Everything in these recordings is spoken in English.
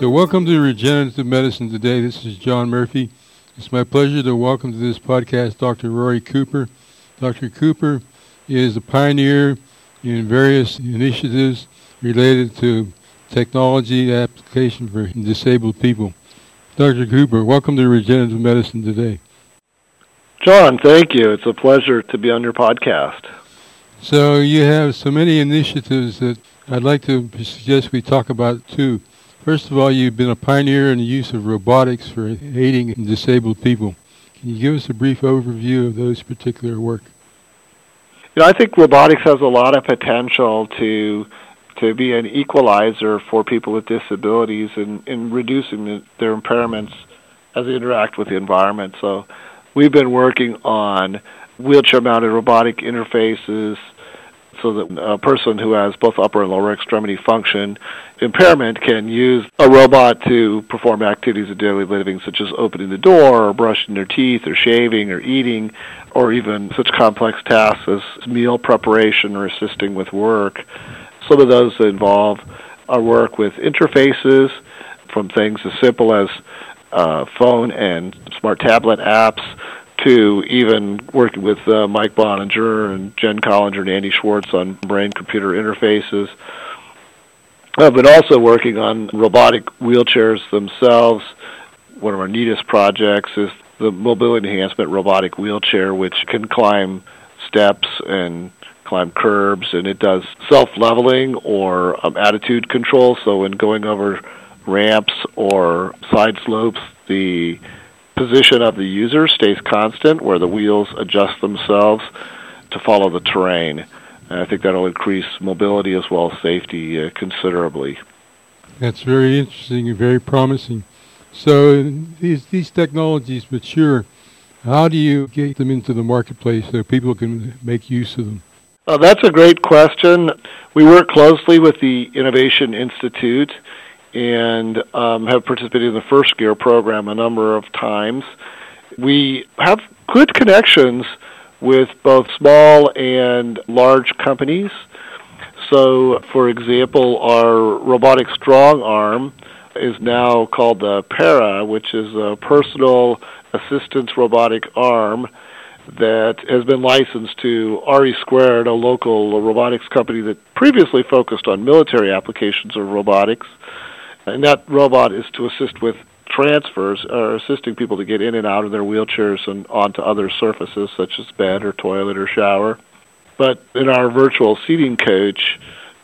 So, welcome to Regenerative Medicine today. This is John Murphy. It's my pleasure to welcome to this podcast Dr. Rory Cooper. Dr. Cooper is a pioneer in various initiatives related to technology application for disabled people. Dr. Cooper, welcome to Regenerative Medicine today. John, thank you. It's a pleasure to be on your podcast. So, you have so many initiatives that I'd like to suggest we talk about too. First of all, you've been a pioneer in the use of robotics for aiding disabled people. Can you give us a brief overview of those particular work? You know, I think robotics has a lot of potential to to be an equalizer for people with disabilities in, in reducing the, their impairments as they interact with the environment. So we've been working on wheelchair-mounted robotic interfaces, so that a person who has both upper and lower extremity function impairment can use a robot to perform activities of daily living such as opening the door or brushing their teeth or shaving or eating or even such complex tasks as meal preparation or assisting with work. Some of those involve our work with interfaces from things as simple as uh, phone and smart tablet apps to even working with uh, Mike Boninger and Jen Collinger and Andy Schwartz on brain-computer interfaces. Uh, but also working on robotic wheelchairs themselves. One of our neatest projects is the mobility enhancement robotic wheelchair, which can climb steps and climb curbs, and it does self-leveling or um, attitude control. So when going over ramps or side slopes, the position of the user stays constant, where the wheels adjust themselves to follow the terrain. And I think that'll increase mobility as well as safety uh, considerably. That's very interesting and very promising. So these these technologies mature. How do you get them into the marketplace so people can make use of them? Uh, that's a great question. We work closely with the Innovation Institute and um, have participated in the First Gear program a number of times. We have good connections with both small and large companies. So, for example, our robotic strong arm is now called the Para, which is a personal assistance robotic arm that has been licensed to RE Squared, a local robotics company that previously focused on military applications of robotics. And that robot is to assist with transfers, or assisting people to get in and out of their wheelchairs and onto other surfaces such as bed or toilet or shower. But in our virtual seating coach,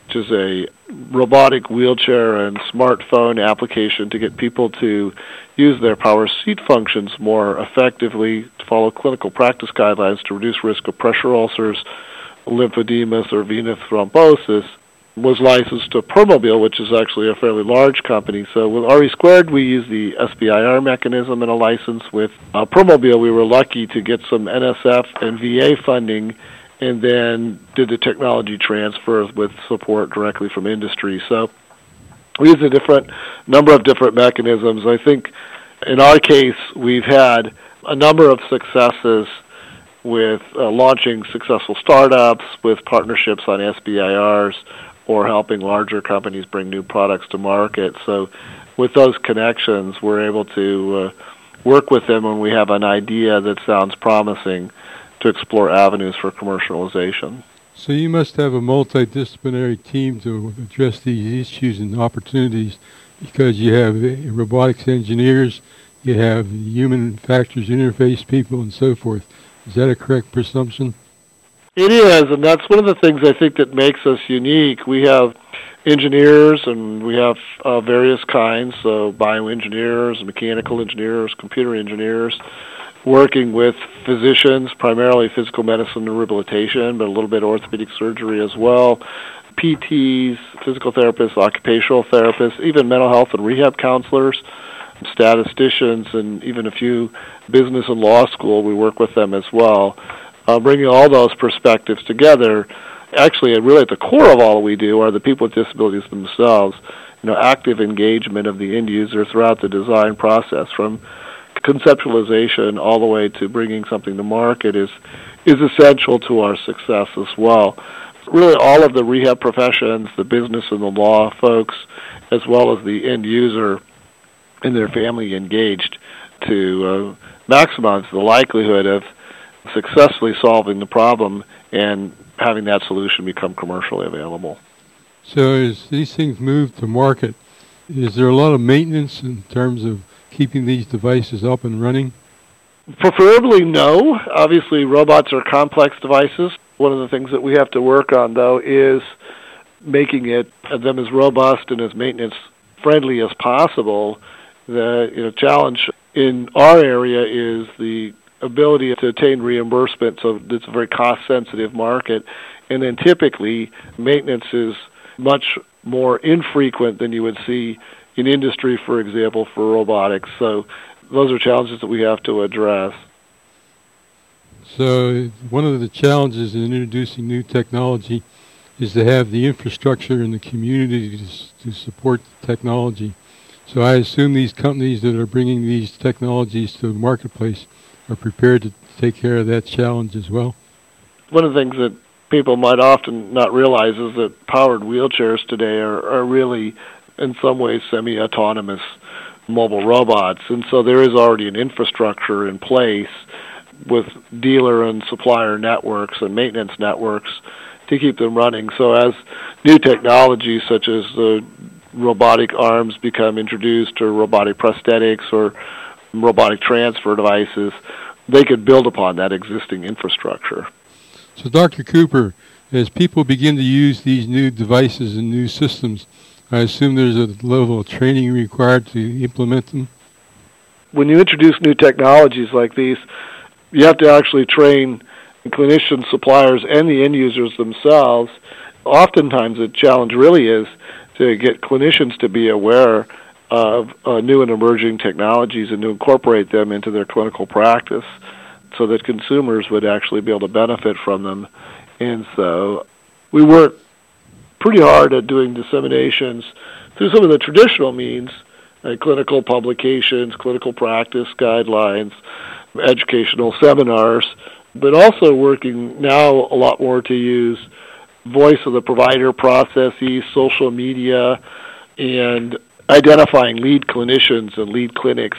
which is a robotic wheelchair and smartphone application to get people to use their power seat functions more effectively, to follow clinical practice guidelines to reduce risk of pressure ulcers, lymphedemas, or venous thrombosis, was licensed to Permobil, which is actually a fairly large company. So with RE Squared, we use the SBIR mechanism and a license. With uh, Permobil, we were lucky to get some NSF and VA funding and then did the technology transfer with support directly from industry. So we use a different number of different mechanisms. I think in our case, we've had a number of successes with uh, launching successful startups, with partnerships on SBIRs, or helping larger companies bring new products to market. So, with those connections, we're able to uh, work with them when we have an idea that sounds promising to explore avenues for commercialization. So, you must have a multidisciplinary team to address these issues and opportunities because you have uh, robotics engineers, you have human factors interface people, and so forth. Is that a correct presumption? It is, and that's one of the things I think that makes us unique. We have engineers and we have uh, various kinds, so bioengineers, mechanical engineers, computer engineers, working with physicians, primarily physical medicine and rehabilitation, but a little bit orthopedic surgery as well. PTs, physical therapists, occupational therapists, even mental health and rehab counselors, statisticians, and even a few business and law school. We work with them as well uh, bringing all those perspectives together. Actually, really at the core of all we do are the people with disabilities themselves. You know, active engagement of the end user throughout the design process, from conceptualization all the way to bringing something to market, is is essential to our success as well. Really, all of the rehab professions, the business and the law folks, as well as the end user and their family engaged to uh, maximize the likelihood of successfully solving the problem and having that solution become commercially available. So as these things move to market, is there a lot of maintenance in terms of keeping these devices up and running? Preferably no. Obviously, robots are complex devices. One of the things that we have to work on, though, is making it them as robust and as maintenance friendly as possible. The you know, challenge in our area is the ability to attain reimbursement. So it's a very cost sensitive market, and then typically maintenance is much more infrequent than you would see in industry, for example, for robotics. So those are challenges that we have to address. So one of the challenges in introducing new technology is to have the infrastructure in the community to, to support the technology. So I assume these companies that are bringing these technologies to the marketplace are prepared to take care of that challenge as well. One of the things that people might often not realize is that powered wheelchairs today are, are really, in some ways, semi-autonomous mobile robots, and so there is already an infrastructure in place with dealer and supplier networks and maintenance networks to keep them running. So as new technologies such as the robotic arms become introduced or robotic prosthetics or robotic transfer devices, they could build upon that existing infrastructure. So Dr. Cooper, as people begin to use these new devices and new systems, I assume there's a level of training required to implement them? When you introduce new technologies like these, you have to actually train clinicians, suppliers, and the end users themselves. Oftentimes, the challenge really is to get clinicians to be aware of uh, new and emerging technologies and to incorporate them into their clinical practice so that consumers would actually be able to benefit from them. And so we work pretty hard at doing disseminations through some of the traditional means, like clinical publications, clinical practice guidelines, educational seminars, but also working now a lot more to use voice of the provider processes, social media, and identifying lead clinicians and lead clinics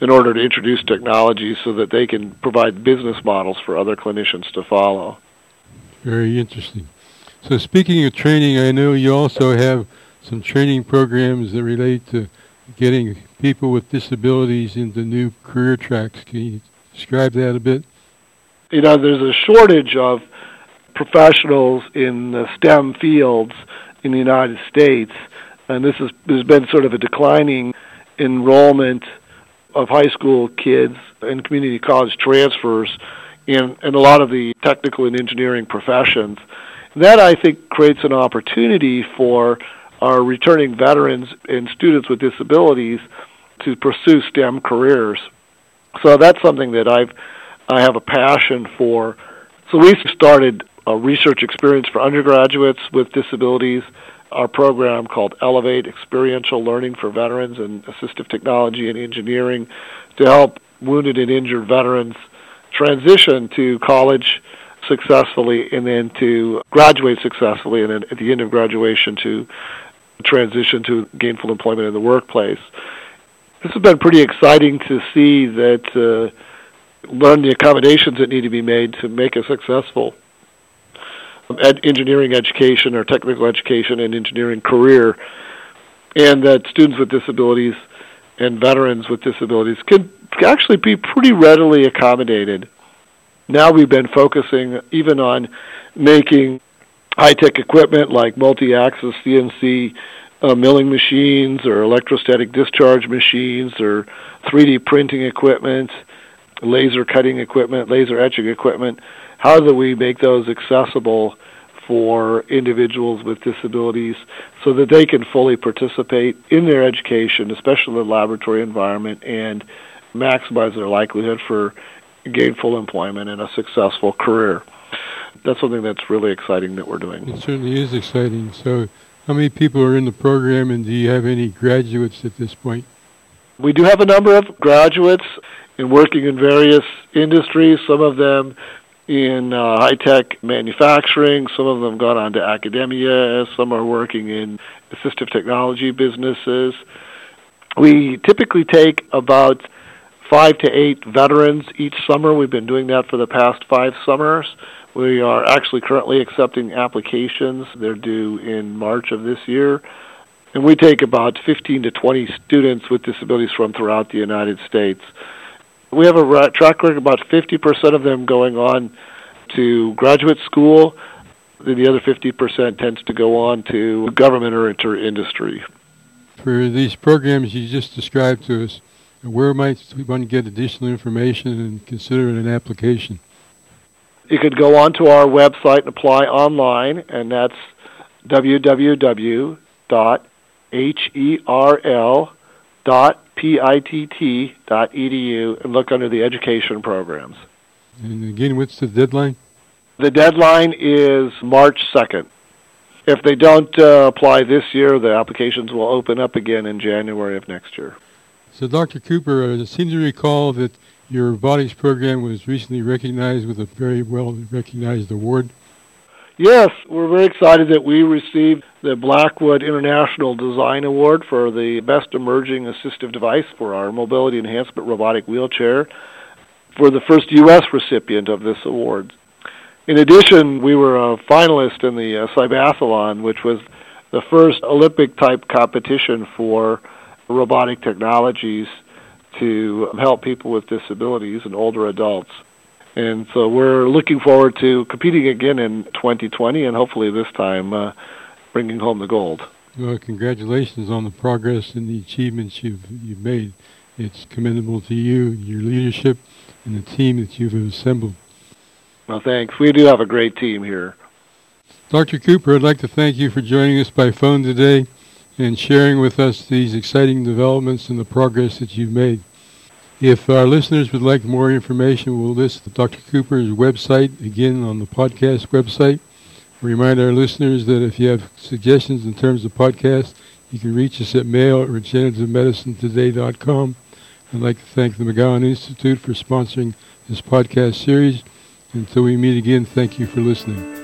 in order to introduce technology so that they can provide business models for other clinicians to follow. Very interesting. So speaking of training, I know you also have some training programs that relate to getting people with disabilities into new career tracks. Can you describe that a bit? You know, there's a shortage of professionals in the STEM fields in the United States, and this has, has been sort of a declining enrollment of high school kids and community college transfers in, in a lot of the technical and engineering professions. That, I think, creates an opportunity for our returning veterans and students with disabilities to pursue STEM careers. So that's something that I've I have a passion for. So we started a research experience for undergraduates with disabilities, our program called Elevate Experiential Learning for Veterans and Assistive Technology and Engineering to help wounded and injured veterans transition to college successfully and then to graduate successfully and then at the end of graduation to transition to gainful employment in the workplace. This has been pretty exciting to see that uh, learn the accommodations that need to be made to make a successful ed- engineering education or technical education and engineering career, and that students with disabilities and veterans with disabilities can actually be pretty readily accommodated. Now we've been focusing even on making high-tech equipment like multi-axis CNC uh, milling machines or electrostatic discharge machines or 3D printing equipment, laser cutting equipment, laser etching equipment how do we make those accessible for individuals with disabilities so that they can fully participate in their education, especially in the laboratory environment, and maximize their likelihood for gainful employment and a successful career. That's something that's really exciting that we're doing. It certainly is exciting. So, how many people are in the program, and do you have any graduates at this point? We do have a number of graduates in working in various industries, some of them in uh, high tech manufacturing. Some of them gone on to academia. Some are working in assistive technology businesses. We typically take about five to eight veterans each summer. We've been doing that for the past five summers. We are actually currently accepting applications. They're due in March of this year. And we take about 15 to 20 students with disabilities from throughout the United States. We have a track record about 50% of them going on to graduate school. The other 50% tends to go on to government or into industry. For these programs you just described to us, where might one get additional information and consider an application? You could go onto our website and apply online, and that's www.herl.pitt.edu and look under the education programs. And again, what's the deadline? The deadline is March 2nd. If they don't uh, apply this year, the applications will open up again in January of next year. So, Dr. Cooper, uh, I seem to recall that your robotics program was recently recognized with a very well recognized award. Yes, we're very excited that we received the Blackwood International Design Award for the best emerging assistive device for our mobility enhancement robotic wheelchair for the first U.S. recipient of this award. In addition, we were a finalist in the uh, Cybathlon, which was the first Olympic type competition for robotic technologies to help people with disabilities and older adults. And so we're looking forward to competing again in 2020 and hopefully this time uh, bringing home the gold. Well, congratulations on the progress and the achievements you've, you've made. It's commendable to you, your leadership, and the team that you've assembled. Well, thanks. We do have a great team here. Dr. Cooper, I'd like to thank you for joining us by phone today and sharing with us these exciting developments and the progress that you've made. If our listeners would like more information, we'll list Dr. Cooper's website again on the podcast website. We remind our listeners that if you have suggestions in terms of podcasts, you can reach us at mail at regenerativemedicinetoday.com. I'd like to thank the McGowan Institute for sponsoring this podcast series. Until we meet again, thank you for listening.